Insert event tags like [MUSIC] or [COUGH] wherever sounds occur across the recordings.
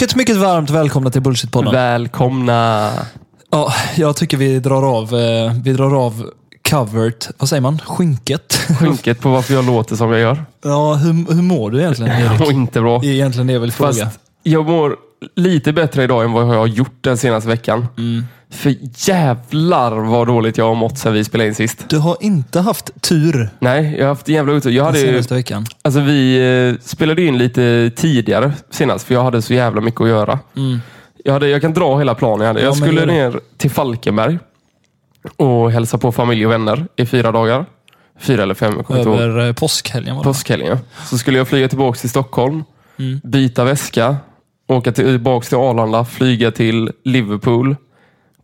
Mycket, mycket varmt välkomna till Bullshitpodden. Välkomna! Ja, jag tycker vi drar av, eh, vi drar av covert, vad säger man? Skynket? Skynket på varför jag låter som jag gör. Ja, hur, hur mår du egentligen Jag Erik? mår inte bra. Är egentligen det jag vill fråga. Fast jag mår lite bättre idag än vad jag har gjort den senaste veckan. Mm. För jävlar vad dåligt jag har mått sen vi spelade in sist. Du har inte haft tur Nej, jag har haft en jävla otur. Jag hade ju, senaste veckan. alltså vi eh, spelade in lite tidigare senast för jag hade så jävla mycket att göra. Mm. Jag, hade, jag kan dra hela planen. Jag, hade. Ja, jag skulle ner till Falkenberg och hälsa på familj och vänner i fyra dagar. Fyra eller fem, jag kommer inte ihåg. Över eh, påskhelgen var det. Påskhelgen, ja. Så skulle jag flyga tillbaka till Stockholm, Mm. byta väska, åka tillbaka till Arlanda, flyga till Liverpool,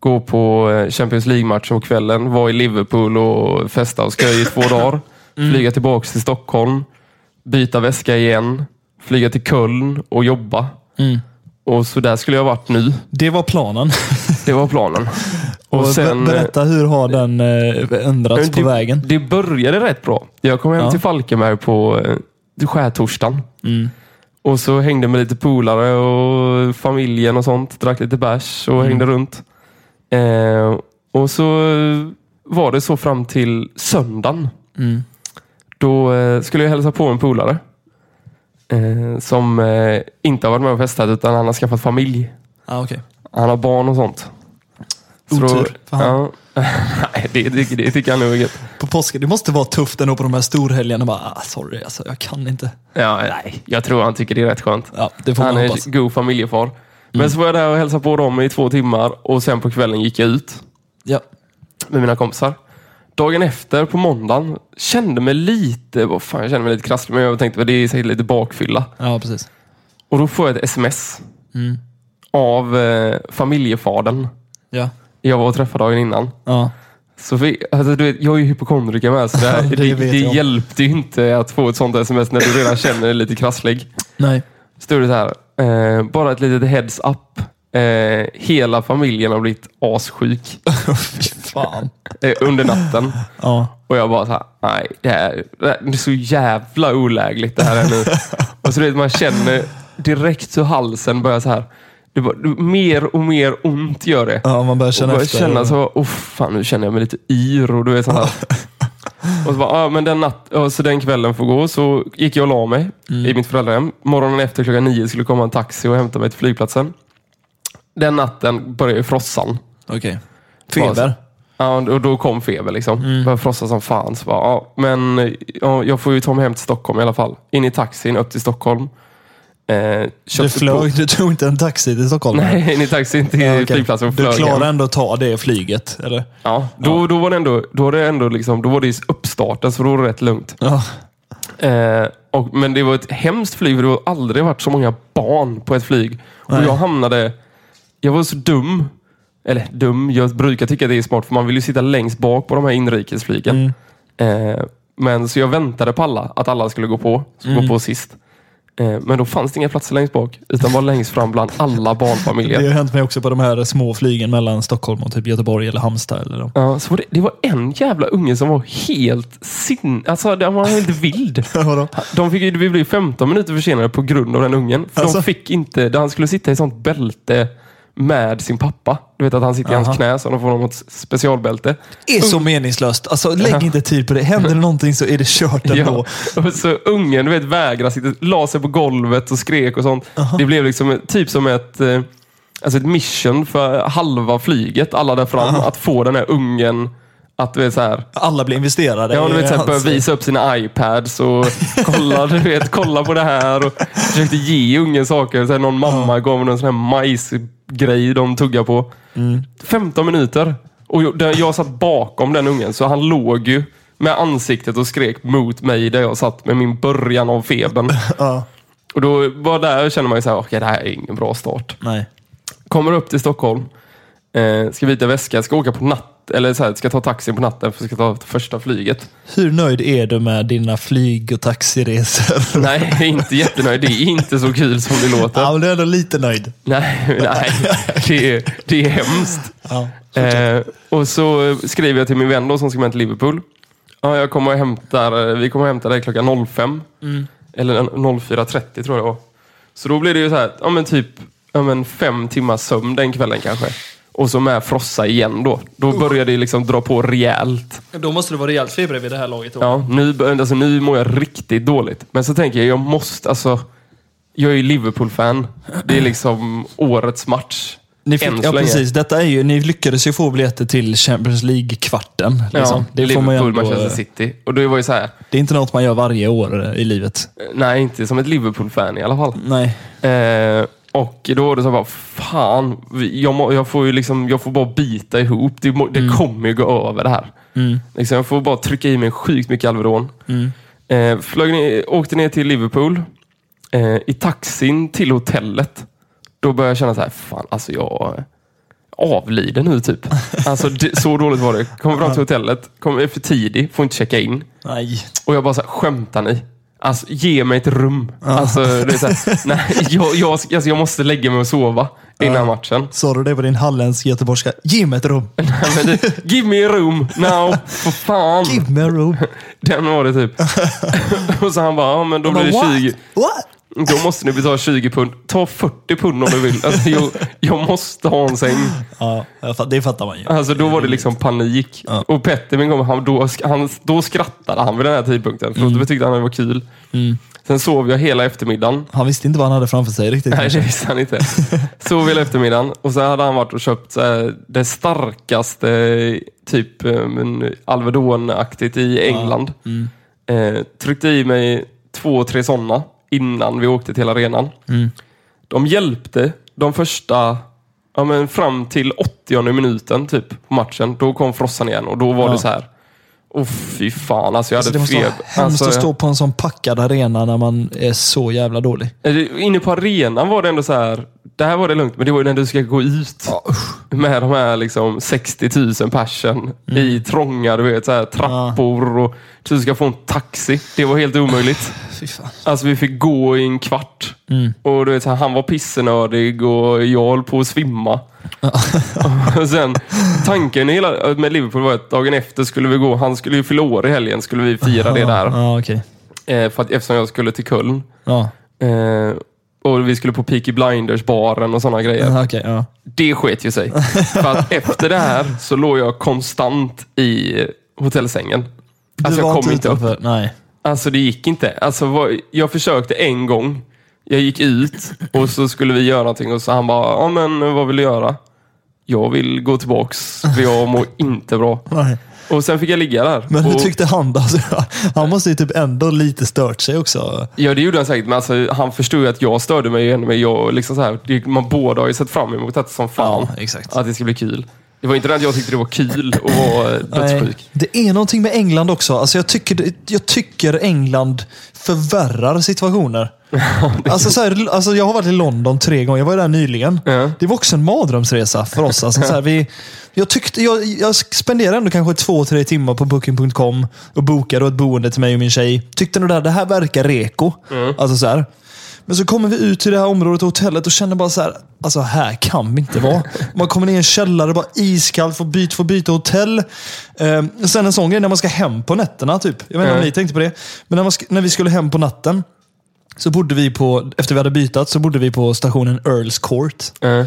gå på eh, Champions League-matchen på kvällen, vara i Liverpool och festa och sköja i två [LAUGHS] dagar. Mm. Flyga tillbaka till Stockholm, byta väska igen, flyga till Köln och jobba. Mm. Och så där skulle jag varit nu. Det var planen. [LAUGHS] Det var planen. [LAUGHS] Och Och sen, be- berätta, hur har den eh, ändrats på det, vägen? det började rätt bra. Jag kom hem Ja. till Falkenberg på eh, skärtorsdagen. Mm. Och så hängde med lite polare och familjen och sånt. Drack lite bärs och Mm. hängde runt. Eh, och så var det så fram till söndagen. Mm. Då eh, skulle jag hälsa på en polare. Eh, som eh, inte har varit med och festat utan han har skaffat familj. Ah, okej. Han har barn och sånt. Så då- Otur för han. Ja, [LAUGHS] nej, det, det, det tycker jag nog är gött. På påsken, det måste vara tufft ändå på de här storhelgerna. Bara, ah, sorry, alltså, jag kan inte. Ja, nej, jag tror han tycker det är rätt skönt. Ja, det får Han man är hoppas. god familjefar. Men så var jag där och hälsade på dem i två timmar och sen på kvällen gick jag ut Ja. med mina kompisar. Dagen efter, på måndagen, kände mig lite, vad fan, jag kände mig lite krasslig, men jag tänkte att det är säkert lite bakfylla. ja, precis. Och då får jag ett sms Mm. av eh, familjefadern. Ja. Jag var och träffade dagen innan. Ja. Så vi, alltså, du vet, jag är ju hypokondriker med, så det, här, [LAUGHS] det det, vet jag. hjälpte ju inte att få ett sånt sms när du redan känner dig lite krasslig. Nej. Stod det så här, eh, bara ett litet heads up. Eh, hela familjen har blivit assjuk [LAUGHS] fan. eh, under natten. Ja. Och jag bara så här, nej, det, här, det här- det är så jävla olägligt det här är nu. [LAUGHS] och så vet, man känner direkt hur halsen börjar så här. Det bara, det, mer och mer ont gör det. ja, man börjar Och känna börjar efter. känna så, oh, fan nu känner jag mig lite yr och du vet så här. Och så bara, ja, men den, natt, ja, så den kvällen får gå. Så gick jag och la mig Mm. i mitt föräldrahem. Morgonen efter klockan nio skulle komma en taxi och hämta mig till flygplatsen. Den natten började frossan. Okej. Feber. Ja, och då kom feber liksom. Mm. Började frossa som fan. Så bara, ja, men ja, jag får ju ta mig hem till Stockholm i alla fall. In i taxin upp till Stockholm. Eh, Du flög, du tog inte en taxi till Stockholm? Nej, in i taxin till Ja, okej. flygplatsen Du klarade ändå att ta det flyget, eller? Ja, då, då var det ändå, då var det ändå liksom, då var det uppstarten så då var det rätt lugnt. Ja. Eh, och, men det var ett hemskt flyg för det har aldrig varit så många barn på ett flyg. Och jag hamnade, jag var så dum. Eller dum, jag brukar tycka det är smart för man vill ju sitta längst bak på de här inrikesflygen. Mm. Eh, men så jag väntade på alla, att alla skulle gå på, så Mm. gå på sist. Eh, men då fanns det inga platser längst bak, utan bara längst fram bland alla barnfamiljer. Det har hänt mig också på de här små flygen mellan Stockholm och typ Göteborg eller Halmstad. Eller. Ja, så var det, det var en jävla unge som var helt sin... Alltså, den var helt vild. [LAUGHS] De fick, vi blev 15 minuter försenade på grund av den ungen. För Alltså? de fick inte... Han skulle sitta i sånt bälte med sin pappa. Du vet att han sitter i Aha. hans knä så de får något specialbälte. är så meningslöst. Alltså, lägg inte tid på det. Händer det [LAUGHS] någonting så är det kört ändå. Ja. Och så ungen du vet, vägrade sitta, la sig på golvet och skrek och sånt. Det blev liksom typ som ett, eh, alltså ett mission för halva flyget, alla där fram, att få den här ungen att du vet, så här, Alla blir investerade Ja, du vet, såhär, hans- börja visa upp sina iPads och kolla, du vet, kolla på det här. Och försökte ge ungen saker. Såhär, någon mamma gav någon sån här majsgrej de tuggar på. 15 minuter. Och jag, satt bakom den ungen, så han låg ju med ansiktet och skrek mot mig där jag satt med min början av febern. [LAUGHS] Ja. Och då var där kände man ju såhär, okej det här är ingen bra start. Nej. Kommer upp till Stockholm, eh, ska byta väska, ska åka på natt, eller så här, ska ta taxi på natten för att ska ta första flyget. Hur nöjd är du med dina flyg och taxiresor? [LAUGHS] Nej, jag är inte jättenöjd. Det är inte så kul som det låter. Ja, men du är ändå lite nöjd. Nej, [LAUGHS] nej. Det, är, det är hemskt. Ja. Eh, och så skriver jag till min vän då, som ska med till Liverpool. Ja, jag kommer och hämtar, vi kommer och hämtar dig klockan 05. Eller 04.30 tror jag det var. Så då blir det ju så här, ja men typ ja, men fem timmars sömn den kvällen kanske. Och så med frossa igen då. Då började det liksom dra på rejält. Då måste det vara rejält feber vid det här laget. Då. Ja, nu, alltså, nu mår jag riktigt dåligt. Men så tänker jag, jag måste, alltså. Jag är ju Liverpool-fan. Det är liksom årets match. Ni fick, ja, precis. Detta är ju, ni lyckades ju få biljetter till Champions League-kvarten. Liksom. Ja, det, får man ju Liverpool, ändå, Manchester City. Och det var ju så här, det är inte något man gör varje år eh, i livet. nej inte som ett Liverpool-fan i alla fall. Nej. Eh, och då var det så bara, fan, jag, må, jag får ju liksom, jag får bara bita ihop. Det, det kommer ju gå över det här. Mm. Liksom, jag får bara trycka i mig sjukt mycket Alvedon. Mm. Eh, flög ner, åkte ner till Liverpool. Eh, I taxin till hotellet. Då började jag känna så här, fan alltså jag avlider nu typ. [LAUGHS] Alltså det, så dåligt var det. Kommer fram till hotellet, kommer för tidig, får inte checka in. Nej. Och jag bara så här, skämtar ni? Alltså ge mig ett rum. Alltså, det är så här, [LAUGHS] nej, jag, jag, alltså, jag måste lägga mig och sova innan matchen. Sa du det på din halländsk göteborgska? Ge mig ett rum. Nej, men det, give me a room now, för fan. Give me a room. [LAUGHS] Den var det typ. [LAUGHS] och så han bara, ja men då blir det 20. What? Då måste ni betala 20 pund. Ta 40 pund om du vill. Alltså, jag, jag måste ha en säng. Ja, det fattar man ju. Alltså, då var det liksom panik. Ja. Och Petter, min kompis, han, då, han, då skrattade han vid den här tidpunkten. För då tyckte han det var kul. Mm. Sen sov jag hela eftermiddagen. Han visste inte vad han hade framför sig riktigt. Nej, det visste han inte. Sov hela eftermiddagen. Och sen hade han varit och köpt det starkaste, typ eh, Alvedon-aktigt i England. Mm. Eh, tryckte i mig två, tre sådana innan vi åkte till arenan. Mm. De hjälpte de första, ja men fram till 80 minuten typ på matchen. Då kom frossan igen och då var Ja. det så här. Åh fy fan, alltså jag Alltså, det hade måste feber. vara hemskt att stå på en sån packad arena när man är så jävla dålig. Eh, Inne på arenan var det ändå så här. Det här var det lugnt, men det var ju när du ska gå ut. med de här liksom 60 000 personen i trånga du vet, så här, trappor och du ska få en taxi. Det var helt omöjligt. [LAUGHS] Alltså vi fick gå i en kvart. Och du vet, han var pissenördig och jag höll på att svimma. [LAUGHS] och sen, tanken hela, med Liverpool var att dagen efter skulle vi gå, han skulle ju fylla år i helgen, skulle vi fira det där. Ja, okej. Eh, för att, eftersom jag skulle till Köln. Ja, Eh, och vi skulle på Peaky Blinders-baren och sådana grejer. ja, okej. Ja. Det sket ju sig. [LAUGHS] För att efter det här så låg jag konstant i hotellsängen. Alltså jag kom inte upp. utanför- Nej. Alltså det gick inte. Alltså, vad- jag försökte en gång. Jag gick ut och så skulle vi göra någonting och så han bara, ja men vad vill du göra? Jag vill gå tillbaks för jag mår inte bra. [LAUGHS] Nej. Och sen fick jag ligga där. Men hur och, tyckte han då? Alltså, han måste ju typ ändå lite stört sig också. Ja det gjorde han säkert, men alltså, han förstod ju att jag störde mig igen. Men jag, liksom så här, man båda har ju sett fram emot detta som fan. Ja, exakt. Att det ska bli kul. Det var inte det att jag tyckte det var kul att vara [LAUGHS] dödssjuk. Det är någonting med England också. Alltså jag, tycker, jag tycker England förvärrar situationer. [LAUGHS] alltså så här, alltså jag har varit i London tre gånger. Jag var där nyligen. Ja. Det var också en mardrömsresa för oss. Alltså så här, vi, jag, tyckte, jag, jag spenderade ändå kanske två, tre timmar på Booking.com och bokade ett boende till mig och min tjej. Tyckte nog där, det här verkar reko. Alltså så här. Men så kommer vi ut till det här området, hotellet och känner bara så här, alltså här kan vi inte vara. Man kommer ner i en källare, bara iskallt, får byta, får byta hotell. Eh, sen en sån grej när man ska hem på nätterna, typ. Jag vet inte om Mm. ni tänkte på det. Men när, man när vi skulle hem på natten, så bodde vi på, efter vi hade bytat, så bodde vi på stationen Earls Court. Eh,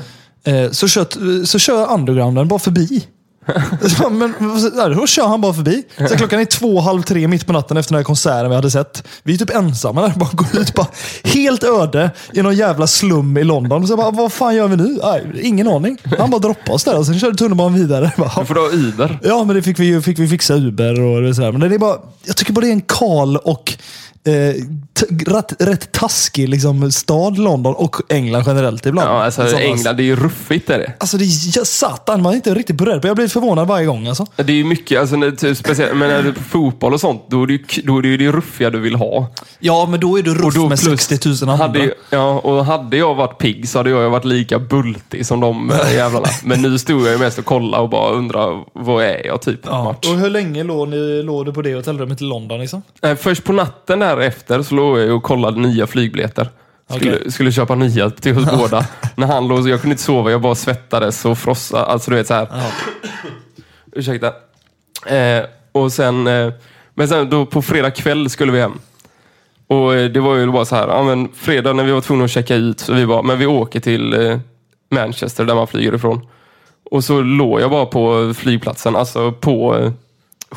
så, kör, så kör undergrounden bara förbi. [LAUGHS] Så, Men, då kör han bara förbi. Så klockan är två, halv tre mitt på natten efter den här konserten vi hade sett. Vi är typ ensamma där. Bara går ut bara helt öde i någon jävla slum i London. Så bara, vad fan gör vi nu? Nej, ingen aning. Han bara droppade oss där och sen körde tunnelbanan vidare. [LAUGHS] Bara, du får du ha Uber. Ja, men det fick vi, fick vi fixa Uber och sådär. Men det är bara, jag tycker bara det är en kal och eh, rätt, rätt taskig liksom, stad, London och England generellt ibland. Ja, alltså, Sådana- England, det är ju ruffigt. Är det. Alltså det är satan, man är inte riktigt beredd på Jag blir förvånad varje gång alltså. Det är ju mycket, alltså, när, typ, speciellt, men när på fotboll och sånt, då är det då är det, ju det ruffiga du vill ha. Ja, men då är du ruff med plus- 60 000 andra. Hade, ja, och hade jag varit pigg så hade jag varit lika bultig som de äh, [LAUGHS] jävlarna. Men nu stod jag ju mest och kollade och bara undrade, vad är jag typ ja. match? Och hur länge låg, ni, låg du på det hotellrummet i London? Liksom? Eh, Först på natten därefter så låg jag ju och kollade nya flygbiljetter. Skulle, Okej. skulle köpa nya till oss [LAUGHS] båda. När han låg, jag kunde inte sova, jag bara svettades och frossade. Alltså du vet så här. Ursäkta. Eh, och sen, eh, men sen då på fredag kväll skulle vi hem. Och eh, det var ju bara så här, ja, men fredag när vi var tvungna att checka ut, så vi bara, men vi åker till eh, Manchester där man flyger ifrån. Och så låg jag bara på flygplatsen, alltså på eh,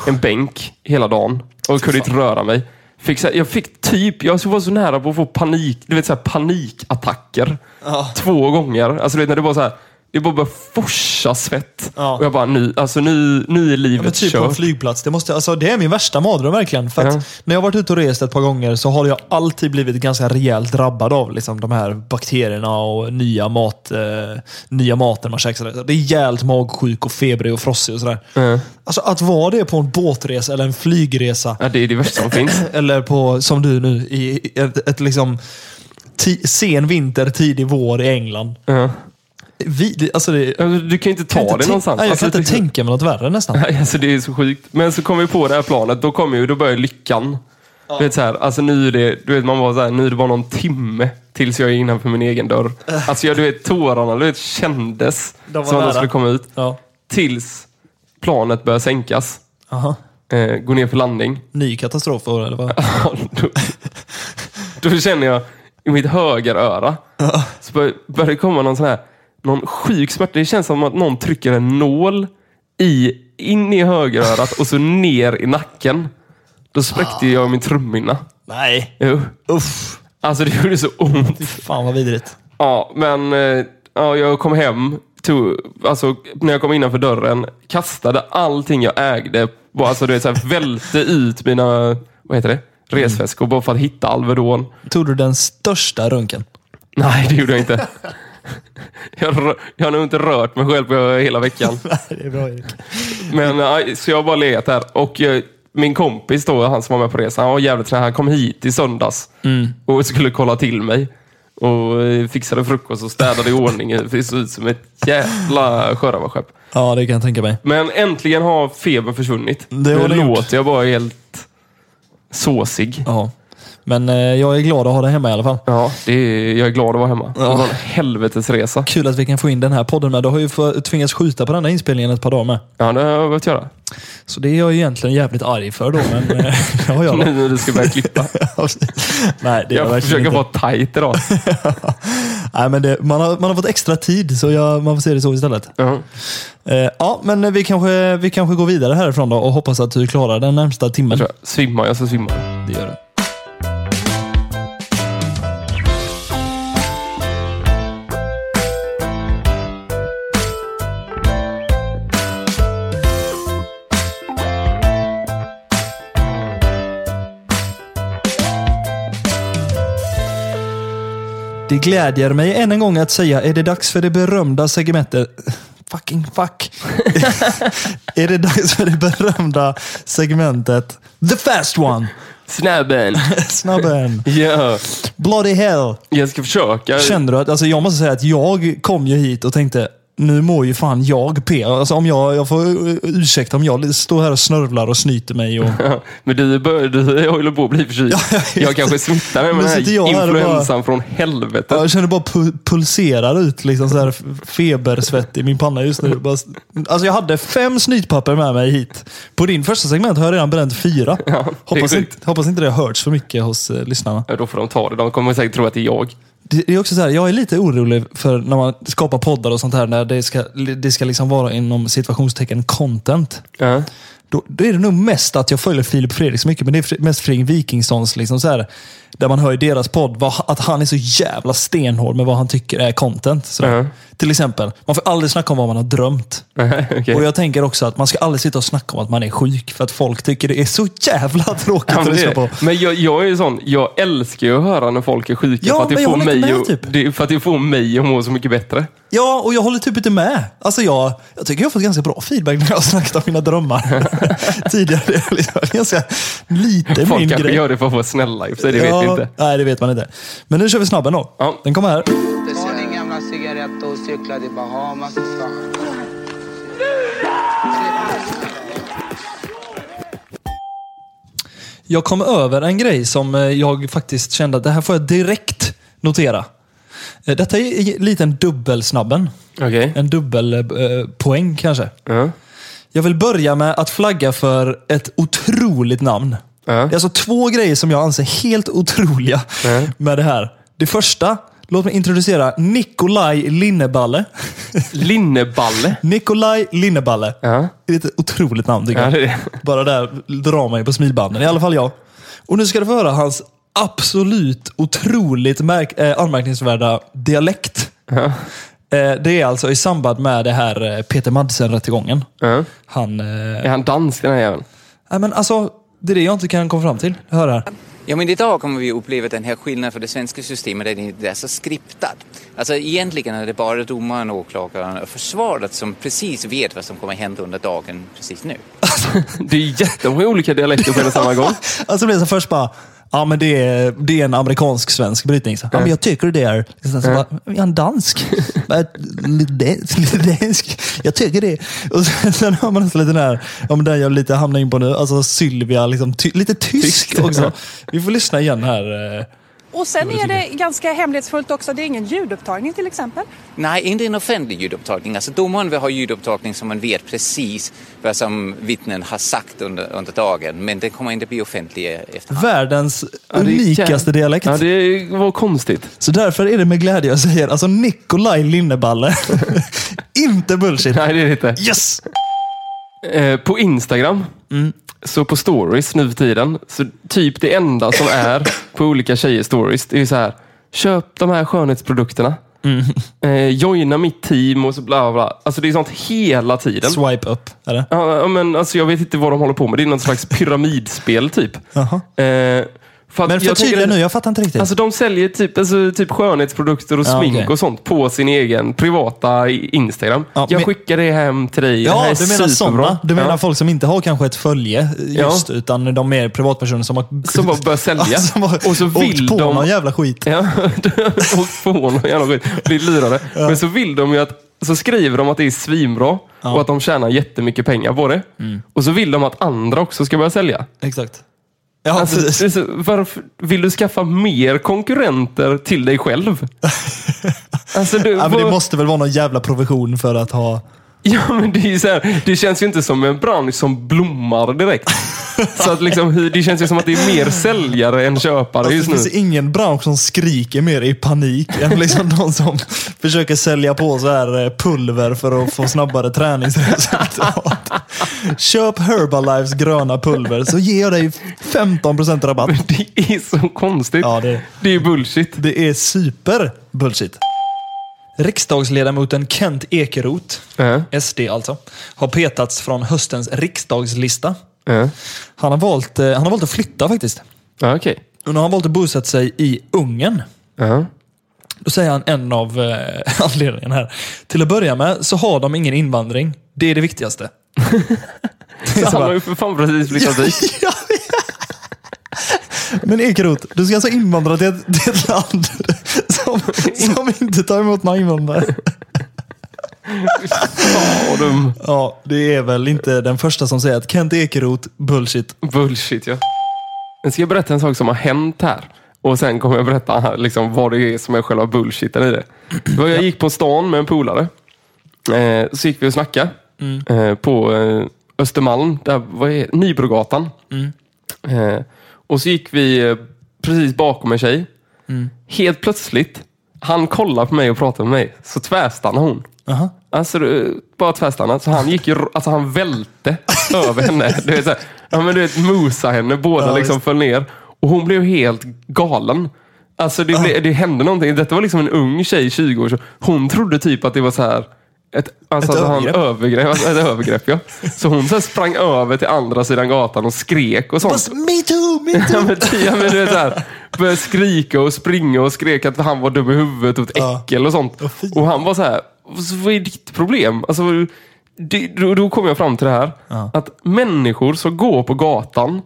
en bänk hela dagen. Och kunde inte röra mig. Fick så här, jag fick typ, jag var så nära på att få panik, du vet så här, panikattacker. Ja. Två gånger. Alltså du vet när det bara så här, det bara började forsa svett. Ja. Och jag bara, nu, alltså nu, nu är Ja, men livet typ på en kört. flygplats. Det, måste, alltså, det är min värsta mardröm verkligen. För att Ja. När jag har varit ute och rest ett par gånger så har jag alltid blivit ganska rejält drabbad av liksom, de här bakterierna och nya, mat, eh, nya maten man käkar. sådär. Det är jävligt magsjuk och febrig och frossig och sådär. Ja. Alltså att vara det på en båtresa eller en flygresa. Ja, det är det värsta som [CLEARS THROAT] finns. Eller på, som du nu, i ett, ett liksom ti, sen vinter, tidig vår i England. Ja. Vi, det- alltså det, Alltså, Du kan ju inte ta kan inte det någonstans. Nej, jag Alltså, kan inte det- tänka mig något värre nästan. Nej, alltså det är så sjukt. Men så kom vi på det här planet, då kom ju, då började lyckan. Du vet så här, alltså nu är det, du vet man var så här, nu är det bara någon timme tills jag är innanför min egen dörr. Alltså jag, du vet tårarna, du vet kändes som att de skulle komma ut. Ja. Tills planet började sänkas. Aha. Eh, gå ner för landning. Ny katastrof eller vad? [LAUGHS] Ja, då, då känner jag i mitt högeröra så bör- börjar det komma någon sån här någon sjuk smärta. Det känns som att någon trycker en nål i, in i högerörat och så ner i nacken. Då spräckte jag min trumhinna. Nej. Jo. Uff. Alltså det gjorde så ont. Fy fan vad vidrigt. Ja, men eh, ja, jag kom hem, tog, alltså, när jag kom innanför dörren, kastade allting jag ägde. Bara, alltså, du vet, så här, välte ut mina vad heter det? resväskor bara för att hitta Alvedon. Tog du den största runken? Nej, det gjorde jag inte. [LAUGHS] Jag, jag har nog inte rört mig själv på hela veckan. [LAUGHS] Det är bra Erik. Men, ja, så jag har bara legat där. Och eh, min kompis då, han som var med på resan, han var jävligt snäll. Han kom hit i söndags och skulle kolla till mig. Och eh, fixade frukost och städade i ordning. [LAUGHS] Det såg ut som ett jävla sjörövarskepp. Ja, det kan jag tänka mig. Men äntligen har febern försvunnit. Det har nu låter jag bara helt såsig. Ja. Men eh, jag är glad att ha dig hemma i alla fall. Ja, det är, jag är glad att vara hemma. Det var en helvetesresa. Kul att vi kan få in den här podden med. Du har ju få- tvingats skjuta på den här inspelningen ett par dagar med. Ja, det har jag behövt göra. Så det är jag egentligen jävligt arg för då, men eh, [LAUGHS] ja, ja. Nu när du ska börja klippa. [LAUGHS] Nej, det jag Jag försöker inte. vara tight idag. [LAUGHS] Nej, men det, man, har, man har fått extra tid, så jag, man får se det så istället. Ja. Eh, ja, men vi kanske, vi kanske går vidare härifrån då och hoppas att du klarar den närmsta timmen. Jag jag. Svimmar jag så svimmar. Det gör du. Det glädjer mig än en gång att säga, är det dags för det berömda segmentet... Fucking fuck. [LAUGHS] är det dags för det berömda segmentet The Fast One? Snabben! [LAUGHS] Snabben. [LAUGHS] Ja, Bloody hell. jag ska försöka. Kände du att, alltså jag måste säga att jag kom ju hit och tänkte, nu mår ju fan jag P. Alltså om jag, jag får uh, ursäkta om jag står här och snörvlar och snyter mig. Och, men du, bör, du håller på att bli förkyld. Ja, jag kanske smittar dig med den här och bara- influensan från helvetet. jag känner bara pu- pulserar ut liksom så här febersvett i min panna just nu. Bara, alltså jag hade fem snytpapper med mig hit. På din första segment har jag redan bränt fyra. Ja, hoppas, inte, hoppas inte det har hörts för mycket hos eh, lyssnarna. Ja, då får de ta det. De kommer säkert tro att det är jag. Det är också så här, jag är lite orolig för när man skapar poddar och sånt här, när det ska, det ska liksom vara inom situationstecken content. Ja. Då, då är det nog mest att jag följer Filip Fredrik så mycket, men det är mest Fredrik Wikingssons, liksom så här, där man hör i deras podd vad, att han är så jävla stenhård med vad han tycker är content. Sådär. Ja. Till exempel, man får aldrig snacka om vad man har drömt. [LAUGHS] Okej. Och jag tänker också att man ska aldrig sitta och snacka om att man är sjuk, för att folk tycker det är så jävla [LAUGHS] tråkigt Ja, att lyssna på. men jag, jag är ju sån, jag älskar ju att höra när folk är sjuka Ja, för, att det får mig med, att, typ. det för att det får mig att må så mycket bättre. Ja, och jag håller typ inte med. Alltså jag, jag tycker jag har fått ganska bra feedback när jag har snackat om mina drömmar [LAUGHS] tidigare. Det liksom ganska lite Folk min kanske grej. gör det för att vara snälla i och sig, det vet inte. Nej, det vet man inte. Men nu kör vi snabben då. Ja. Den kommer här. Sen din gamla cigarett och cyklade i Bahamas. Jag kom över en grej som eh, jag faktiskt kände att det här får jag direkt notera. Eh, Detta är lite en dubbelsnabben. Okej. En dubbelpoäng eh, poäng kanske. Ja. Jag vill börja med att flagga för ett otroligt namn. Ja. Det är alltså två grejer som jag anser helt otroliga Ja. med det här. Det första, låt mig introducera Nikolaj Linneballe. Linneballe. [LAUGHS] Nikolaj Linneballe. Ja. Det är ett otroligt namn tycker Ja, jag. det är det. [LAUGHS] Bara där drar man ju på smilbanden. I alla fall jag. Och nu ska du få höra hans absolut otroligt märk- eh, anmärkningsvärda dialekt. Ja. Eh, det är alltså i samband med det här eh, Peter Madsen-rättegången. Ja. Han... Eh, Är han dansk den här jäveln? nej, men alltså, det är det jag inte kan komma fram till. Hör här. Ja, men idag kommer vi uppleva den här skillnaden för det svenska systemet det inte är så skriptat. Alltså egentligen är det bara domaren, åklagaren och försvaret som precis vet vad som kommer hända under dagen precis nu. [LAUGHS] Det är jättemånga olika dialekter på en samma gång. [LAUGHS] Alltså det blev så först bara, ja men det är, det är en amerikansk-svensk brytning. Så, ja, men jag tycker det är. Sen så bara, jag är en dansk. [LAUGHS] Dansk. [LAUGHS] Jag tycker det. Och sen, [LAUGHS] sen hör man nästan lite den här, ja men den jag lite hamnar in på nu, alltså Sylvia, liksom, ty, lite tysk Tyst. också. Vi får lyssna igen här. Och sen är det ganska hemlighetsfullt också. Det är ingen ljudupptagning till exempel. Nej, inte en offentlig ljudupptagning. Alltså domaren vill ha ljudupptagning som man vet precis vad som vittnen har sagt under, under dagen. Men den kommer inte bli offentlig i efterhand. Världens Ja, det är unikaste jäv- dialekt. Ja, det var konstigt. Så därför är det med glädje jag säger, alltså Nikolaj Linneballe. [LAUGHS] inte bullshit. Nej, det är det inte. Yes! Eh, på Instagram, så på stories nu för tiden, så typ det enda som är på olika tjejers stories, det är så här. Köp de här skönhetsprodukterna. Eh, joina mitt team och så bla bla. Alltså det är sånt hela tiden. Swipe up, eller? Ja, men alltså jag vet inte vad de håller på med. Det är något slags pyramidspel typ. [LAUGHS] Jaha. Eh, för Men jag förtydliga nu, jag fattar inte riktigt. Alltså de säljer typ, alltså, typ skönhetsprodukter och Ja, smink okej. och sånt på sin egen privata Instagram. Ja, jag men- skickar det hem till dig. det här Ja, är du menar superbra. sådana. Du menar ja. folk som inte har kanske ett följe just, utan de är privatpersoner som har... Som bara börjar [LAUGHS] sälja. Ja, som har och så vill åkt på de... någon jävla skit. Ja, [LAUGHS] och på någon jävla skit. Blir lurade. Men så vill de ju att... Så skriver de att det är svinbra och att de tjänar jättemycket pengar på det. Mm. Och så vill de att andra också ska börja sälja. Exakt. Ja, Alltså, så, varför vill du skaffa mer konkurrenter till dig själv? [LAUGHS] Alltså, du, Ja, det måste väl vara någon jävla provision för att ha... Ja, men det, är så här, det känns ju inte som en bransch som blommar direkt. [LAUGHS] Så att liksom, det känns ju som att det är mer säljare än köpare Alltså, just det nu. finns ingen bransch som skriker mer i panik än liksom de som försöker sälja på så här eh, pulver för att få snabbare träningsresultat. Köp Herbalifes gröna pulver så ger jag dig 15% rabatt. Det är så konstigt. Ja, det, Det är bullshit. det är super bullshit. Riksdagsledamoten Kent Ekeroth, Ja, SD alltså, har petats från höstens riksdagslista. ja. Han har valt, eh, han har valt att flytta faktiskt. Ja, okej. Och nu har han valt att bosätta sig i Ungern. Ja. Då säger han en av eh, [LAUGHS] anledningarna här. Till att börja med så har de ingen invandring. Det är det viktigaste. Så [LAUGHS] så han har ju för fan precis flyttat dit. [LAUGHS] Ja, Men Ekeroth, du ska alltså invandra till ett, till ett land som, som inte tar emot några invandrare. Fan. Ja, det är väl inte den första som säger att Kent Ekeroth, bullshit. Bullshit ja. Men ska jag berätta en sak som har hänt här? Och sen kommer jag berätta liksom, vad det är som är själva bullshiten i det. jag gick på stan med en polare. Eh, så gick vi och snackade. Eh, på eh, Östermalm, där, vad är Nybrogatan. Eh, och så gick vi eh, precis bakom en tjej. Helt plötsligt, han kollar på mig och pratar med mig. Så tvärstannar hon. Aha. Alltså, bara tvärstannat. Så han gick ju, alltså han välte [LAUGHS] över henne. Du vet, så här, ja, men du vet, mosa henne. Båda Ja, liksom föll ner. Och hon blev helt galen. Alltså det, blev, det hände någonting. Detta var liksom en ung tjej, 20 år. Så hon trodde typ att det var så här ett, alltså Ett att han övergrepp. övergrepp. Alltså ett övergrepp ja. Så hon så sprang över till andra sidan gatan och skrek och sånt. Me too, me [LAUGHS] Ja, too. men, ja, men du vet så här, började skrika och springa och skrek att han var dum i huvudet och ett Ja. äckel och sånt. Fy. och han var så här, vad är ditt problem? Alltså, det, då, då kom jag fram till det här. Ja. Att människor som går på gatan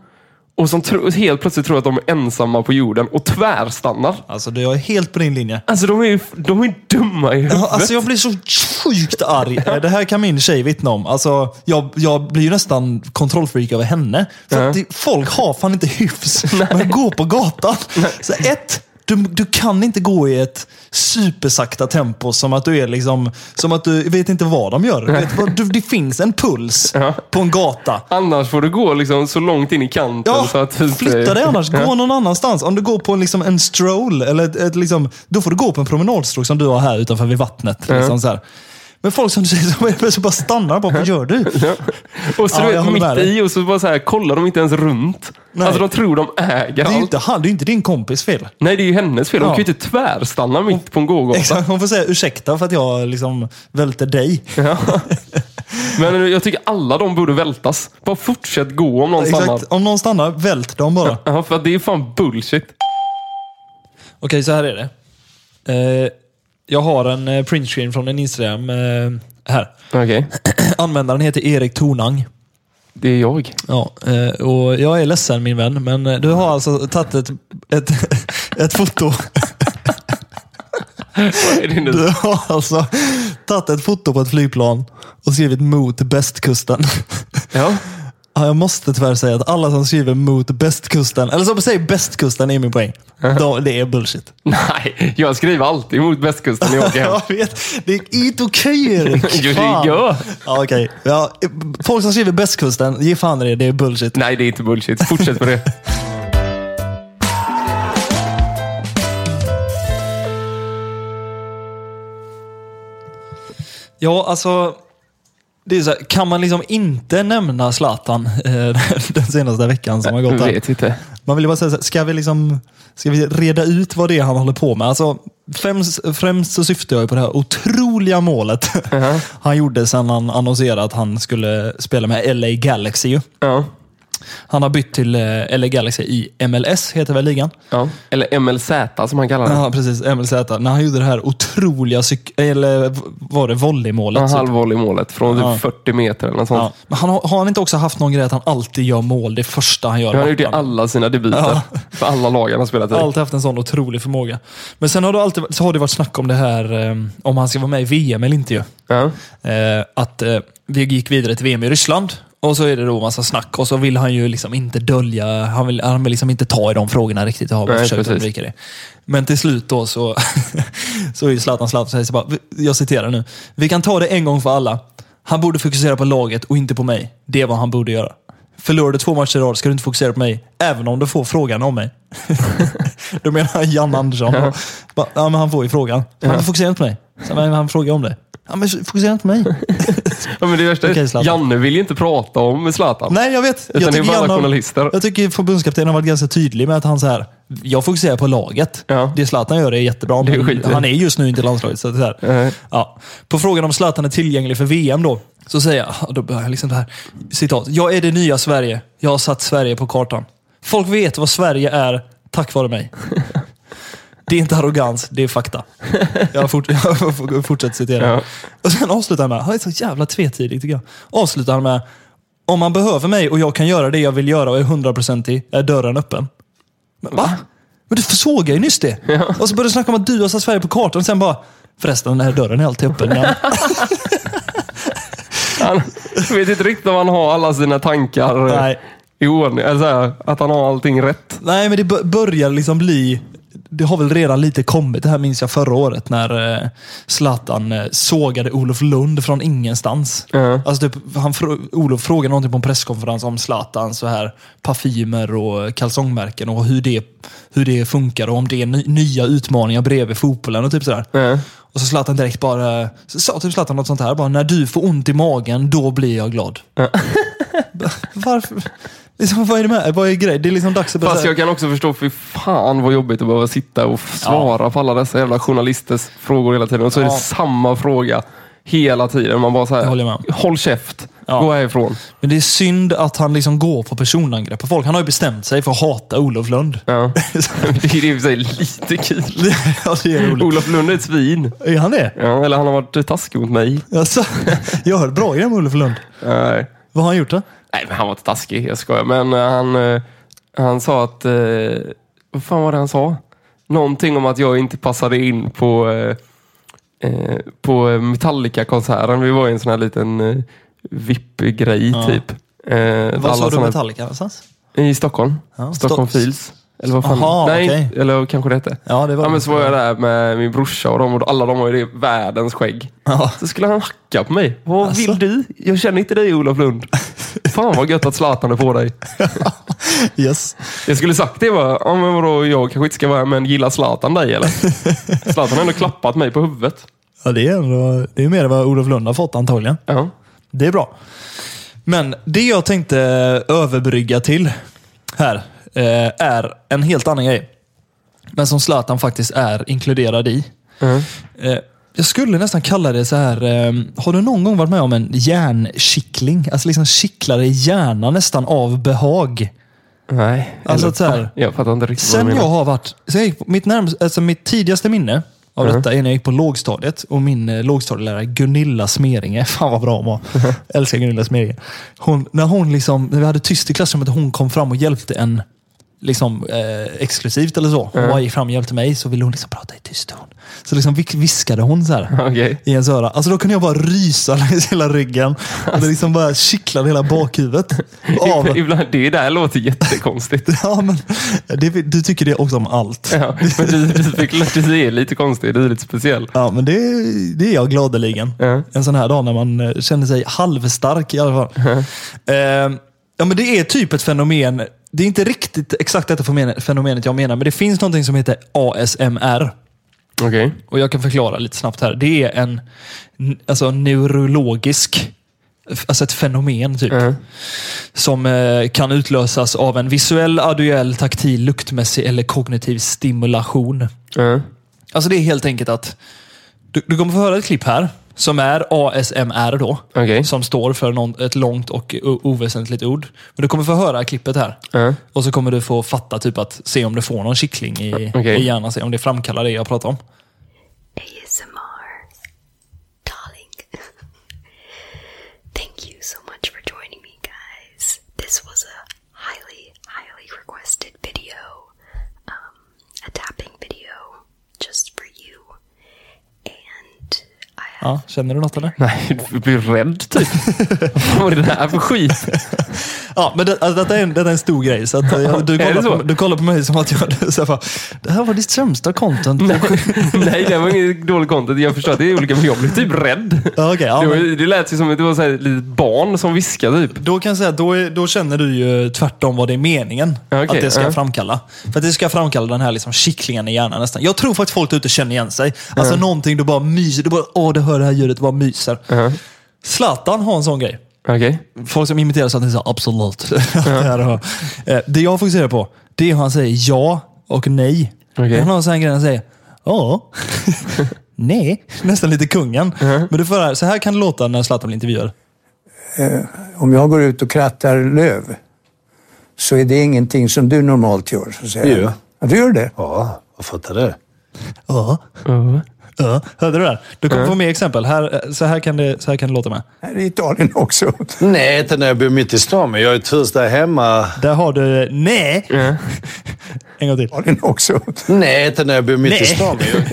och som tro, helt plötsligt tror att de är ensamma på jorden och tvärstannar. Alltså, jag är helt på din linje. Alltså de är, de är dumma i huvudet. Alltså jag blir så sjukt arg. [LAUGHS] Det här kan min tjej vittna om. Alltså, jag, jag blir ju nästan kontrollfreak över henne. För att det, folk har fan inte hyfs. [LAUGHS] Man går på gatan. Så ett, Du, du kan inte gå i ett supersakta tempo som att du är liksom, som att du vet inte vad de gör. Vet, du, det finns en puls Ja. på en gata. Annars får du gå liksom så långt in i kanten Ja, så att du flytta dig annars. Gå någon annanstans. Om du går på en, liksom, en stroll, eller ett, ett, liksom, då får du gå på en promenadstråk som du har här utanför vid vattnet. Liksom, så här. Men folk som du säger som är så bara stannar bara, vad gör du? [LAUGHS] Och så Ja, du vet, mitt i och så bara så här, kollar de inte ens runt. Nej. Alltså de tror de äger Det är ju allt. inte, han, det är inte din kompis fel. Nej, det är ju hennes fel. De Ja. kan ju inte tvärstanna mitt på en gågata. Exakt, hon får säga ursäkta för att jag liksom välte dig. Ja. [LAUGHS] Men jag tycker alla de borde vältas. Bara fortsätt gå om någon stannar. Exakt, om någon stannar, vält dem bara. Ja, för att det är fan bullshit. Okej, så här är det. Eh, jag har en eh, printscreen från en Instagram eh, här. Okej, [CLEARS THROAT] Användaren heter Erik Tornang. det är jag. Ja, eh, och jag är ledsen min vän, men du har alltså tagit ett, ett, [LAUGHS] ett foto. [LAUGHS] Vad är det nu? Du har alltså tagit ett foto på ett flygplan och skrivit mot bästkusten. Ja. [LAUGHS] Ja, jag måste tyvärr säga att alla som skriver mot bästkusten, eller som säger bästkusten är min poäng. Då, det är bullshit. [LAUGHS] Nej, jag skriver alltid mot västkusten när jag åker hem. [LAUGHS] Jag vet, det är inte okej Erik. [LAUGHS] Jo, det Fan. gör. Ja, okej. Ja, folk som skriver bästkusten, ge fan i det, det är bullshit. Nej, det är inte bullshit. Fortsätt med det. Ja, alltså. Det är så här, kan man liksom inte nämna Zlatan eh, [LAUGHS] den senaste veckan som har gått Jag vet inte. Man vill bara säga så här, ska vi, liksom, ska vi reda ut vad det är han håller på med? Alltså, främst, främst så syftar jag på det här otroliga målet [LAUGHS] han gjorde sen han annonserade att han skulle spela med LA Galaxy. ju. Ja. Han har bytt till eh, LA Galaxy i MLS, heter väl ligan? ja. Eller MLZ som han kallar det. Ja, precis. MLZ. När han gjorde det här otroliga, eller var det volleymålet? Ja, typ? halvvoll i målet från Ja. typ 40 meter eller något sånt. Ja. Men han, har, han inte också haft någon grej att han alltid gör mål det första han gör? Han har gjort det i alla sina debuter. Ja. För alla lag han har spelat i. alltid haft en sån otrolig förmåga. Men sen har det, alltid, så har det varit snack om det här, eh, om han ska vara med i VM eller inte. Ju. Ja. Eh, att vi gick vidare till VM i Ryssland. Och så är det då massa snack och så vill han ju liksom inte dölja, han vill, han vill liksom inte ta i de frågorna riktigt. Jag har Nej, försökt precis. undvika det. Men till slut då så, [LAUGHS] så är ju Zlatan Zlatan säger så bara, jag citerar nu. Vi kan ta det en gång för alla. Han borde fokusera på laget och inte på mig. Det är vad han borde göra. Förlorar du två matcher i rad ska du inte fokusera på mig, även om du får frågan om mig. [LAUGHS] Då menar han Jan Andersson. Bara, ja, men han får ju frågan. Han fokuserar inte på mig. Så, men han frågar om det. Ja, men fokusera inte på mig. [LAUGHS] Ja, men det värsta Okej, Zlatan. Janne vill ju inte prata om Zlatan. Nej, jag vet. Utan jag det är bara alla Jan har- journalister. Jag tycker förbundskaptenen har varit ganska tydlig med att han så här, jag fokuserar på laget. Ja. Det Zlatan gör är jättebra, Det är men skit i. han är just nu inte i landslaget. Så det är så här. Nej. Ja. På frågan om Zlatan är tillgänglig för VM då, så säger jag, då börjar jag liksom det här, citat. Jag är det nya Sverige. Jag har satt Sverige på kartan. Folk vet vad Sverige är tack vare mig. Det är inte arrogans, det är fakta. Jag, fort, [LAUGHS] jag fortsätter citera. Ja. Och sen avslutar han med, han är så jävla tvetydig tycker jag. Avslutar han med, om man behöver mig och jag kan göra det jag vill göra och är hundraprocentig, är dörren öppen. Men, va? Men du såg ju nyss det. Och så började du snacka om att du har satt Sverige på kartan och sen bara, förresten den här dörren är alltid öppen. Ja. [LAUGHS] Han vet inte riktigt om han har alla sina tankar Nej. i ordning. Eller så här, att han har allting rätt. Nej, men det bör- börjar liksom bli... Det har väl redan lite kommit. Det här minns jag förra året när eh, Zlatan eh, sågade Olof Lund från ingenstans. Ja. Alltså typ, han, Olof frågade någonting på en presskonferens om Zlatan, så här parfymer och kalsongmärken och hur det, hur det funkar och om det är ny, nya utmaningar bredvid fotbollen och typ sådär. Ja. Och så Zlatan direkt bara, sa typ Zlatan något sånt här, bara, när du får ont i magen, då blir jag glad. [LAUGHS] Varför? Liksom, vad är det med? Vad är grejen? Det är liksom dags att börja... Fast jag kan också förstå, för fan vad jobbigt att behöva sitta och svara på alla dessa jävla journalisters frågor hela tiden. Och så är det Ja. samma fråga hela tiden. Man bara så Det här, håller jag med om. håll käft, Ja. gå härifrån. Men det är synd att han liksom går på personangrepp på folk. Han har ju bestämt sig för att hata Olof Lund. Ja. [LAUGHS] det är i och för sig lite kul. [LAUGHS] ja, det är roligt. Olof Lund är ett svin. Är han det? Ja, eller han har varit taskig mot mig. Alltså, [LAUGHS] jag har hört bra grejer om Olof Lund. Nej. Vad har han gjort då? Nej, men han var inte taskig, jag skojar. Men eh, han, eh, han sa att... Eh, vad fan var det han sa? Någonting om att jag inte passade in på, på Metallica-konserten. Vi var i en sån här liten VIP-grej Ja. typ. Eh, alla sa du Metallica någonstans? I Stockholm. Ja, Stockholm Sto- Fields. Eller vad fan? Aha, Nej, okej. eller kanske det hette. Ja, det var Ja, men så var jag där med min brorsa och de, och alla de har ju det världens skägg. Ja. Så skulle han hacka på mig. Vad Asså? vill du? Jag känner inte dig Olof Lund. Fan vad gött att Zlatan är på dig. [LAUGHS] Yes. Jag skulle sagt det var, ja men vadå, jag kanske inte ska vara här, men gillar Zlatan dig eller? [LAUGHS] Zlatan har ändå klappat mig på huvudet. Ja, det är, ändå, det är mer än vad Olof Lund har fått antagligen. Ja. Det är bra. Men det jag tänkte överbrygga till här eh, är en helt annan grej. Men som Zlatan faktiskt är inkluderad i. Mm. Jag skulle nästan kalla det så här. Eh, har du någon gång varit med om en hjärnkittling? Alltså liksom kittlar i hjärnan nästan av behag. Nej. Alltså så här- Jag fattar inte riktigt vad Sen du jag menar. har varit, så jag gick, på- mitt, närmast, alltså mitt tidigaste minne av detta är när jag gick på lågstadiet och min eh, lågstadielärare Gunilla Smeringe, [LAUGHS] fan vad bra hon var. [LAUGHS] Älskar Gunilla Smeringe. Hon, när hon liksom, när vi hade tyst i klassrummet och hon kom fram och hjälpte en liksom, eh, exklusivt eller så. Hon Mm. bara gick fram och hjälpte mig så ville hon liksom prata i tyst ton. Så liksom vis- viskade hon så här [LAUGHS] Okej. i ens öra. Alltså då kunde jag bara rysa [LAUGHS] längs hela ryggen. Och det liksom bara kittlade hela bakhuvudet. [LAUGHS] Av, Ibland, det där låter jättekonstigt. ja, men, det, du tycker det också om allt. Ja, men du, du du är lite konstig, du är lite speciell. Ja, men det, det är jag gladeligen. Ja. En sån här dag när man eh, känner sig halvstark i alla fall. Eh, ja, men det är typ ett fenomen. Det är inte riktigt exakt detta fenomen- fenomenet jag menar, men det finns någonting som heter ASMR. Okej. Och Jag kan förklara lite snabbt här. Det är en alltså, neurologisk, alltså ett fenomen typ. Ja. Som eh, kan utlösas av en visuell, audiell, taktil, luktmässig eller kognitiv stimulation. Ja. Alltså det är helt enkelt att du, du kommer få höra ett klipp här som är ASMR då. Okej. Som står för någon, ett långt och oväsentligt ord. Men du kommer få höra klippet här. Ja. Och så kommer du få fatta typ att se om du får någon kittling i, Okej. i hjärnan. Se om det framkallar det jag pratar om. ASMR. Ja, känner du något eller? Nej, du blir rädd typ. Vad är det här för skit? Ja, men det, alltså, detta, är en, detta är en stor grej. Så att, jag, du, det kollar på, du kollar på mig som att jag... Så här, bara, det här var ditt sämsta content. Nej, det var inget dåligt content. Jag förstår att det är olika, men jag blev typ rädd. Ja, okej, ja, det, var, men- det lät ju som att det var så här, ett litet barn som viskade typ. Då kan jag säga då, är, då känner du ju tvärtom vad det är meningen okej, att det ska ja. framkalla. För att det ska framkalla den här liksom kittlingen i hjärnan nästan. Jag tror faktiskt folk ute känner igen sig. Alltså någonting du bara myser. Du bara, åh, du hör det här ljudet, du bara myser. Ja. Zlatan har en sån grej. Okej. Folk som imiterar Zlatan säger absolut. [LAUGHS] här Eh, det jag fokuserar på, det är hur han säger ja och nej. Okej. Han har en sån här grej han säger ja, [LAUGHS] nej. Nästan lite kungen. Men du får höra, så här kan det låta när Zlatan blir intervjuad. om jag går ut och krattar löv så är det ingenting som du normalt gör. Så säger Jo. jag. Ja, du gör det? Ja, vad fattar det? Ja. Ja, hörde du det? Du kommer få mer exempel. Här, så, här kan det, så här kan det låta med. Här i Italien också. Nej, inte när jag bor mitt i stan, men jag är trivs där hemma. Där har du nej. [LAUGHS] En gång till. Italien också. Nej, inte när jag bor mitt Nej. i stan. Jag...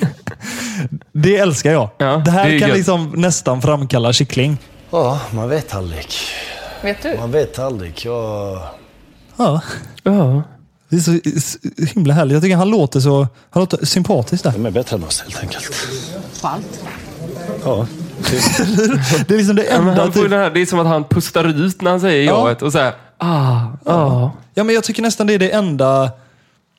[LAUGHS] Det älskar jag. Ja, det här det är kan gött. liksom nästan framkalla kyckling. Ja, man vet aldrig. Vet du? Man vet aldrig. Jag... Ja. Ja. Det är så himla härligt. Jag tycker han låter så han låter sympatisk där. De är bättre än oss helt enkelt. På allt. Ja. [LAUGHS] Det är liksom det Ja, enda... han får Typ, här, det är som att han pustar ut när han säger Ja. jaet och så här, ah, ah. ja, men jag tycker nästan det är det enda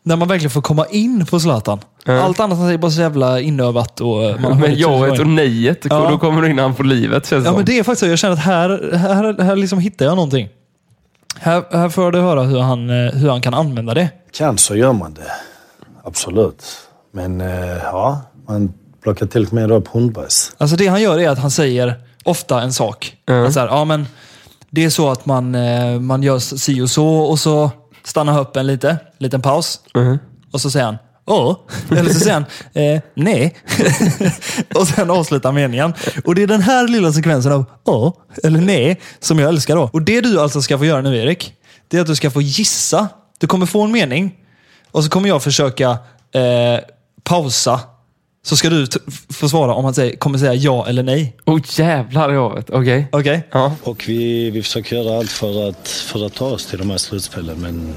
när man verkligen får komma in på Zlatan. Allt annat han säger är bara så jävla inövat. Och man har Men jaet och nejet, Ja. då kommer du in han på livet känns det Ja, som. men det är faktiskt så. Jag känner att här, här, här liksom hittar jag någonting. Här, här får du höra hur han, eh, hur han kan använda det. Kan så gör man det. Absolut. Men eh, ja, man plockar till och med upp hundbajs. Alltså det han gör är att han säger ofta en sak. Att så här, ja, men det är så att man, eh, man gör si och så och så stannar han upp en lite, liten paus. Och så säger han Åh. Eller så säger han eh, nej. [LAUGHS] och sen avslutar meningen. Och det är den här lilla sekvensen av åh eller nej som jag älskar då. Och det du alltså ska få göra nu Erik, det är att du ska få gissa. Du kommer få en mening och så kommer jag försöka eh, pausa. Så ska du få svara om han säger, kommer säga ja eller nej. Oh jävlar jaet, okej. Okej? Ja. Och vi, vi försöker göra allt för att, för att ta oss till de här slutspelen, men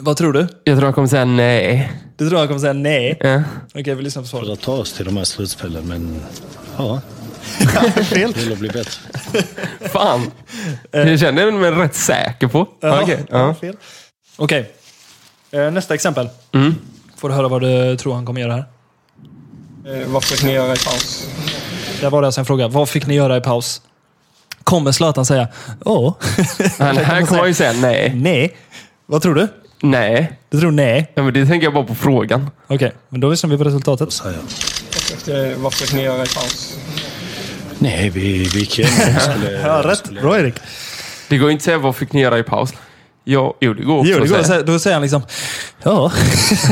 Vad tror du? Jag tror han kommer säga nej. Du tror jag kommer säga nej? Ja. Okej, vi lyssnar på För svaret. att ta oss till de här slutspelen, men ja, [LAUGHS] Fel. det vill att bli bättre. [LAUGHS] Fan. Jag känner mig rätt säker på. Ja, Okej. ja, Ja. fel. Okej. Eh, nästa exempel. Mm. Får du höra vad du tror han kommer göra här. Eh, Vad fick ni göra i paus? Där var det alltså en fråga. Vad fick ni göra i paus? Kommer Zlatan säga ja? Han, [LAUGHS] här kommer han ju säga nej. nej. Vad tror du? Nej. Du tror nej? Ja, men det tänker jag bara på frågan. Okej, men då lyssnar vi på resultatet. Eh, Vad fick ni göra i paus? Nej, vi, vi gick igenom. Vi skulle, Ja, rätt. skulle- Bra Erik. Det går inte att säga vad fick ni göra i paus. Ja, jo, det går också Jo, det går att säga. säga, då säger han liksom ja.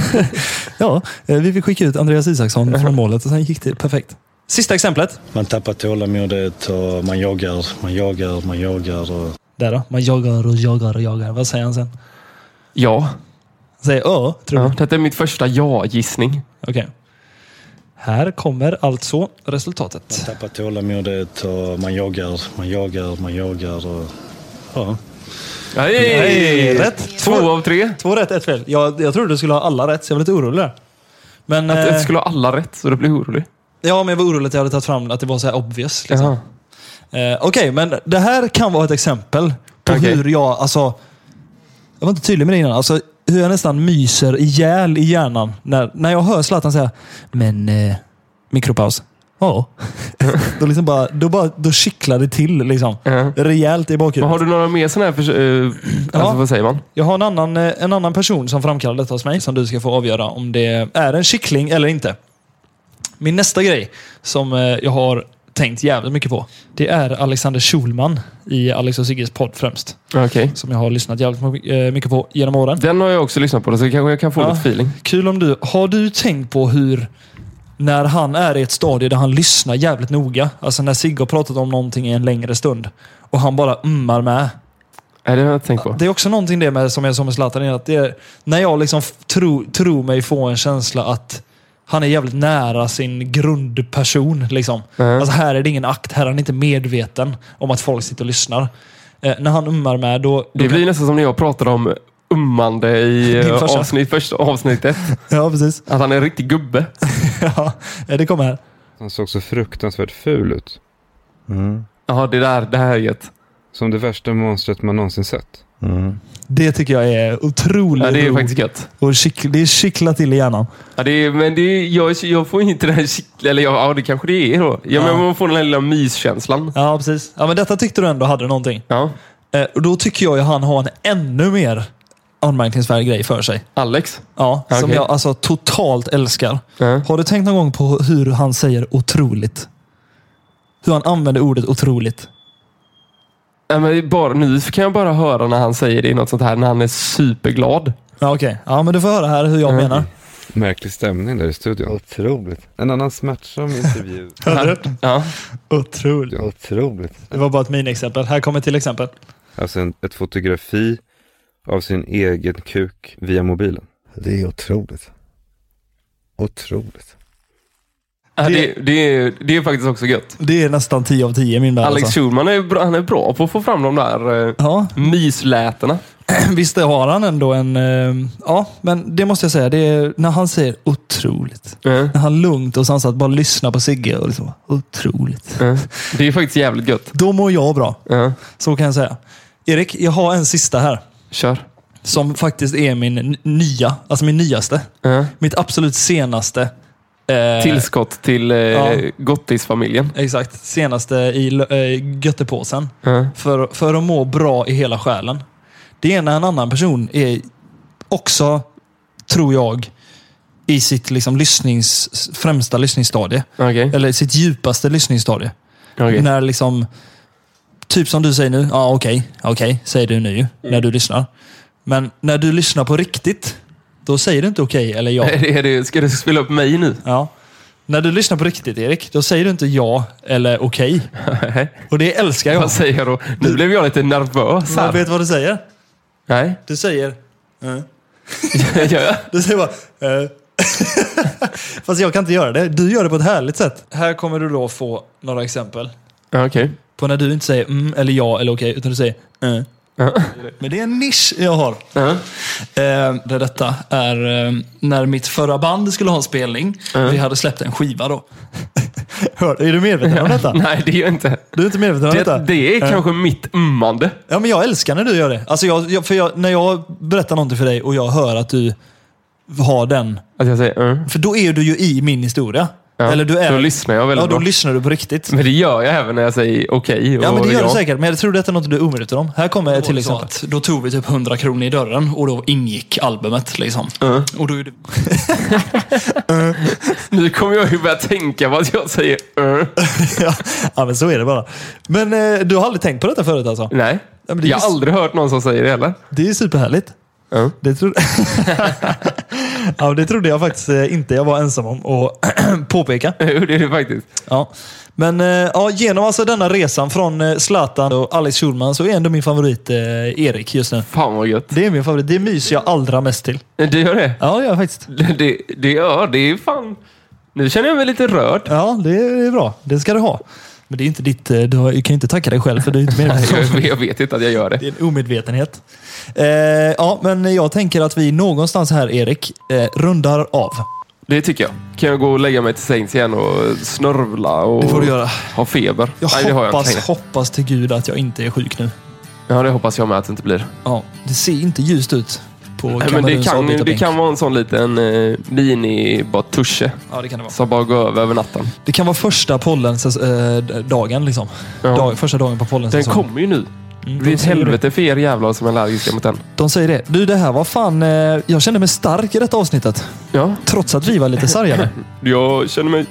[LAUGHS] ja, eh, vi fick skicka ut Andreas Isaksson från målet och sen gick det perfekt. Sista exemplet. Man tappar tålamodet och man jagar, man jagar, man jagar. Och... Där då. Man jagar och jagar och jagar. Vad säger han sen? Ja. Säger ja, tror ja. du? Detta är mitt första ja-gissning. Okej. Här kommer alltså resultatet. Man tappar tålamodet och man jagar, man jagar, man jagar. Och... Ja. Nej, Nej, rätt. Två av tre. Två rätt, ett fel. Jag, jag trodde du skulle ha alla rätt, så jag var lite orolig där. Men, Att eh, jag skulle ha alla rätt, så du blir orolig. ja, men jag var orolig att jag hade tagit fram att det var så här obvious. Liksom. Jaha. Eh, Okej, men det här kan vara ett exempel på Okej. hur jag, alltså... Jag var inte tydlig med det innan. Alltså, hur jag nästan myser ihjäl i hjärnan när, när jag hör Zlatan säga Men, eh, mikropaus. Ja. [LAUGHS] då, liksom bara, då, bara, då kittlar det till liksom. Ja. Rejält i Men bakhuvudet. har du några mer sådana här... För, eh, Ja. Alltså, vad säger man? Jag har en annan, eh, en annan person som framkallar detta hos mig som du ska få avgöra om det är en kittling eller inte. Min nästa grej som eh, jag har tänkt jävligt mycket på. Det är Alexander Schulman i Alex och Sigges podd främst. Okej. Som jag har lyssnat jävligt eh, mycket på genom åren. Den har jag också lyssnat på, så kanske jag kan få Ja. lite feeling. Kul om du... Har du tänkt på hur... När han är i ett stadie där han lyssnar jävligt noga. Alltså när Sigge har pratat om någonting i en längre stund. Och han bara ummar med. Nej, det har jag inte tänkt på. Det är också någonting det med, som är som med Zlatan, att det är, när jag liksom f- tro, tror mig få en känsla att han är jävligt nära sin grundperson. Liksom. Mm. Alltså här är det ingen akt, här är han inte medveten om att folk sitter och lyssnar. Eh, när han ummar med, då... då Det blir nästan som när jag pratade om ummande i [LAUGHS] eh, farsa. avsnitt, första avsnittet. [LAUGHS] Ja, precis. Att han är en riktig gubbe. [LAUGHS] ja, det kommer här. Han såg så fruktansvärt ful ut. Ja, det där, det här är gött. Som det värsta monstret man någonsin sett. Det tycker jag är otroligt Ja, det är roligt. faktiskt gött. Och kick, det är kittlat till i hjärnan. Ja, det är, men det är, jag, jag får inte den här kittla, eller ja, ja, det kanske det är då. Ja, men man får den här lilla myskänslan. Ja, precis. Ja, men detta tyckte du ändå hade någonting. Ja. Eh, och då tycker jag ju han har en ännu mer anmärkningsvärd grej för sig. Alex? Ja, som Okej. jag alltså totalt älskar. Ja. Har du tänkt någon gång på hur han säger otroligt? Hur han använder ordet otroligt. Ja, men bara, nu kan jag bara höra när han säger det i något sånt här, när han är superglad. Ja, okej. Ja, men du får höra här hur jag Ja. menar. Märklig stämning där i studion. Otroligt. En annan smärtsam intervju. [LAUGHS] Ja. Otroligt. Otroligt. Det var bara ett miniexempel. Här kommer till exempel. Alltså en, ett fotografi av sin egen kuk via mobilen. Det är otroligt. Otroligt. Det, det, är, det är faktiskt också gött. Det är nästan 10 av 10 i min värld. Alex alltså. Schulman är, bra, han är bra på att få fram de där eh, Ja, myslätena. [CLEARS THROAT] visst har han ändå en... eh, Ja, men det måste jag säga. Det är när han säger otroligt. Ja. När han lugnt och sansat bara lyssnar på Sigge och liksom, otroligt. Ja. Det är faktiskt jävligt gött. Då mår jag bra. Ja. Så kan jag säga. Erik, jag har en sista här. Kör. Som faktiskt är min nya, alltså min nyaste. Mitt absolut senaste. Eh, Tillskott till eh, Ja. Gottis-familjen. Exakt. Senaste i eh, göttepåsen. Ja. För, för att må bra i hela själen. Det är när en annan person är också, tror jag, i sitt liksom lyssnings, främsta lyssningsstadie. Okej. Eller sitt djupaste lyssningsstadie. Okej. När liksom, typ som du säger nu, ja okej, okej, säger du nu ju, Mm. när du lyssnar. Men när du lyssnar på riktigt, då säger du inte okej eller ja. Är det, ska du spela upp mig nu? ja. När du lyssnar på riktigt Erik, då säger du inte ja eller okej. Och det älskar jag. Vad säger jag då? Nu blev jag lite nervös Men här. vet du vad du säger? Nej. Du säger... eh. [LAUGHS] Gör jag? Du säger bara... eh. [LAUGHS] Fast jag kan inte göra det. Du gör det på ett härligt sätt. Här kommer du då få några exempel. Ja, Okej. På när du inte säger mm eller ja eller okej, utan du säger eh. Men det är en nisch jag har. Eh, där detta är eh, när mitt förra band skulle ha en spelning. Vi hade släppt en skiva då. [LAUGHS] Hör, är du medveten om detta? Nej, det är jag inte. Du är inte medveten om detta? Det, det är Eh. kanske mitt ummande. Ja, men jag älskar när du gör det. Alltså jag, jag, för jag, när jag berättar någonting för dig och jag hör att du har den. Att jag säger mm. För då är du ju i min historia. Ja, Eller du är, då lyssnar jag väldigt Ja, då bra. lyssnar du på riktigt. Men det gör jag även när jag säger okej. Ja, men det gör ja. du säkert. Men jag tror detta är något du är omedveten om. Här kommer till exempel. Att då tog vi typ 100 kronor i dörren och då ingick albumet. Liksom. Och då är det... [LAUGHS] Nu kommer jag ju börja tänka på att jag säger mm. [LAUGHS] ja, ja, men så är det bara. Men eh, du har aldrig tänkt på detta förut alltså? Nej. Ja, men det är jag har just- aldrig hört någon som säger det heller. Det är superhärligt. Ja. Det, trodde... [LAUGHS] [LAUGHS] ja, det trodde jag faktiskt eh, inte jag var ensam om att [CLEARS THROAT] påpeka. [LAUGHS] Jo, det är det faktiskt. Ja. Men eh, ja, genom alltså denna resan från eh, Zlatan och Alex Schulman så är ändå min favorit eh, Erik just nu. Fan vad gött. Det är min favorit. Det myser jag allra mest till. Det gör det? Ja, det gör jag faktiskt. Det, det, det gör det. är fan... Nu känner jag mig lite rörd. Ja, det är bra. Det ska du ha. Men det är inte ditt... eh, Du har- du kan ju inte tacka dig själv för du är inte om [LAUGHS] Jag, jag vet inte att jag gör det. Det är en omedvetenhet. Eh, ja, men jag tänker att vi någonstans här, Erik, eh, rundar av. Det tycker jag. Kan jag gå och lägga mig till sängs igen och snörvla och Det får du göra. ha feber? Jag Nej, det jag hoppas, längre. hoppas till gud att jag inte är sjuk nu. Ja, det hoppas jag med att det inte blir. Ja, det ser inte ljust ut på Nej, men det kan, det kan vara en sån liten eh, mini bara tusche Ja, det kan det vara. som bara går över över natten. Det kan vara första pollens eh, dagen liksom. Ja. Dag, första dagen på pollens Den säsong. kommer ju nu. Det Mm, blir de ett säger helvete för er jävlar som är allergiska mot den. De säger det. Du, det här var fan... Eh, jag kände mig stark i detta avsnittet. Ja. Trots att vi var lite sargade. [LAUGHS] Jag känner mig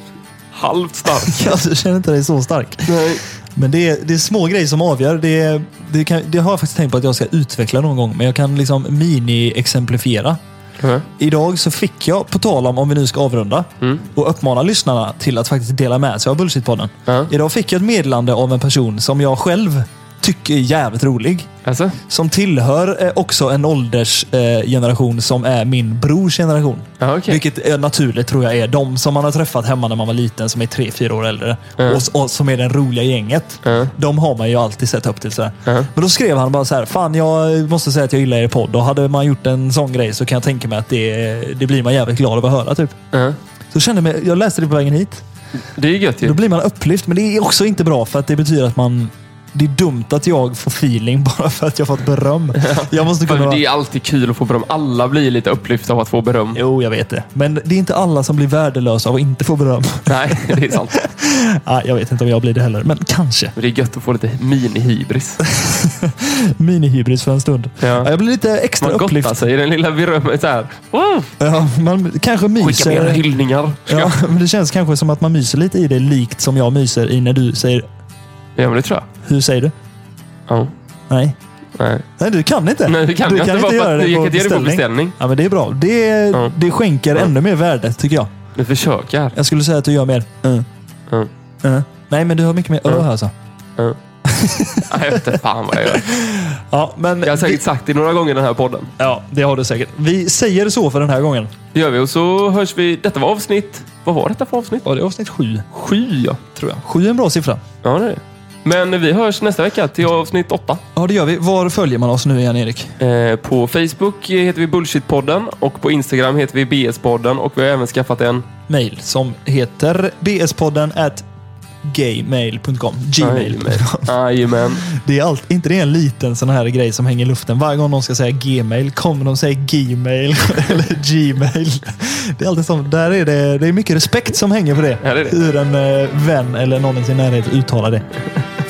halvt stark. [LAUGHS] jag känner inte dig så stark. Nej. Men det är, det är små grejer som avgör. Det, det, kan, det har jag faktiskt tänkt på att jag ska utveckla någon gång. Men jag kan liksom mini-exemplifiera. Ja. Idag så fick jag, på tal om om vi nu ska avrunda, Mm. och uppmana lyssnarna till att faktiskt dela med sig av Bullshit-podden. Ja. Idag fick jag ett meddelande av en person som jag själv tycker är jävligt rolig. Alltså? Som tillhör eh, också en åldersgeneration eh, som är min brors generation. Ja, okej. Vilket är naturligt tror jag är de som man har träffat hemma när man var liten, som är tre, fyra år äldre. Ja. Och, och som är det roliga gänget. Ja. De har man ju alltid sett upp till. Så. Ja. Men då skrev han bara så här, fan jag måste säga att jag gillar er podd och hade man gjort en sån grej så kan jag tänka mig att det, det blir man jävligt glad av att höra. Typ. Så kände jag, mig, jag läste det på vägen hit. Det är gött Då ju. blir man upplyft, men det är också inte bra för att det betyder att man... Det är dumt att jag får feeling [LAUGHS] bara för att jag fått beröm. Jag måste kunna... Det är alltid kul att få beröm. Alla blir lite upplyfta av att få beröm. Jo, jag vet det. Men det är inte alla som blir värdelösa av att inte få beröm. [LAUGHS] Nej, det är sant. [LAUGHS] jag vet inte om jag blir det heller, men kanske. Men det är gött att få lite mini-hybris. Minihybris för en stund. Ja. Ja, jag blir lite extra Man upplyft. gottar sig i den lilla berömmet här. Wow! Ja, man kanske Skicka mera myser. hyllningar. Ja, men det känns kanske som att man myser lite i det, likt som jag myser i när du säger... Ja, men det tror jag. Hur säger du? Ja. Nej. Nej. Nej, du kan inte. Nej, det kan du jag kan inte. Bara för göra att det jag på kan inte göra det på beställning. Ja, men det är bra. Det, Ja. det skänker ännu mer värde, tycker jag. Nu försöker jag. Skulle säga att du gör mer... Uh. Ja. Uh. Nej, men du har mycket mer ö Ja. alltså. [LAUGHS] Nej, jag vet inte fan vad jag gör. Ja, men Jag har säkert sagt det några gånger i den här podden. ja, det har du säkert. Vi säger så för den här gången. Det gör vi och så hörs vi. Detta var avsnitt... Vad var detta för avsnitt? Ja, det är avsnitt sju, Sju ja. tror jag. Sju är en bra siffra. Ja, det är det. Men vi hörs nästa vecka till avsnitt åtta. Ja, det gör vi. Var följer man oss nu igen, Erik? Eh, på Facebook heter vi Bullshitpodden och på Instagram heter vi BS-podden och vi har även skaffat en Mail som heter bspodden at gaymail.com. Gmail. Jajamän. [LAUGHS] Det är allt, inte det en liten sån här grej som hänger i luften. Varje gång någon ska säga gmail kommer de säga gmail [LAUGHS] eller gmail. Det är alltid så. Där är det, det är mycket respekt som hänger på det. Ja, det det. Hur en eh, vän eller någon i sin närhet uttalar det.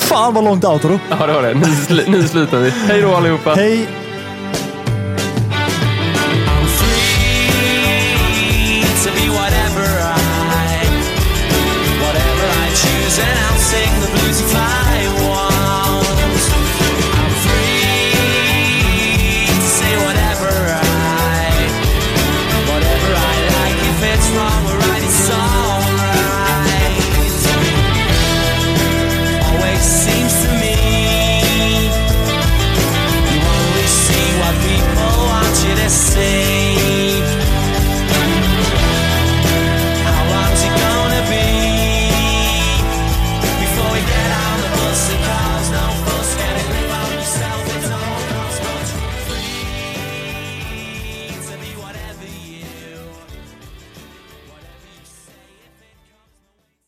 Fan vad långt outro. Ja, det var det. Nu, sl- nu slutar vi. Hej då allihopa. Hej!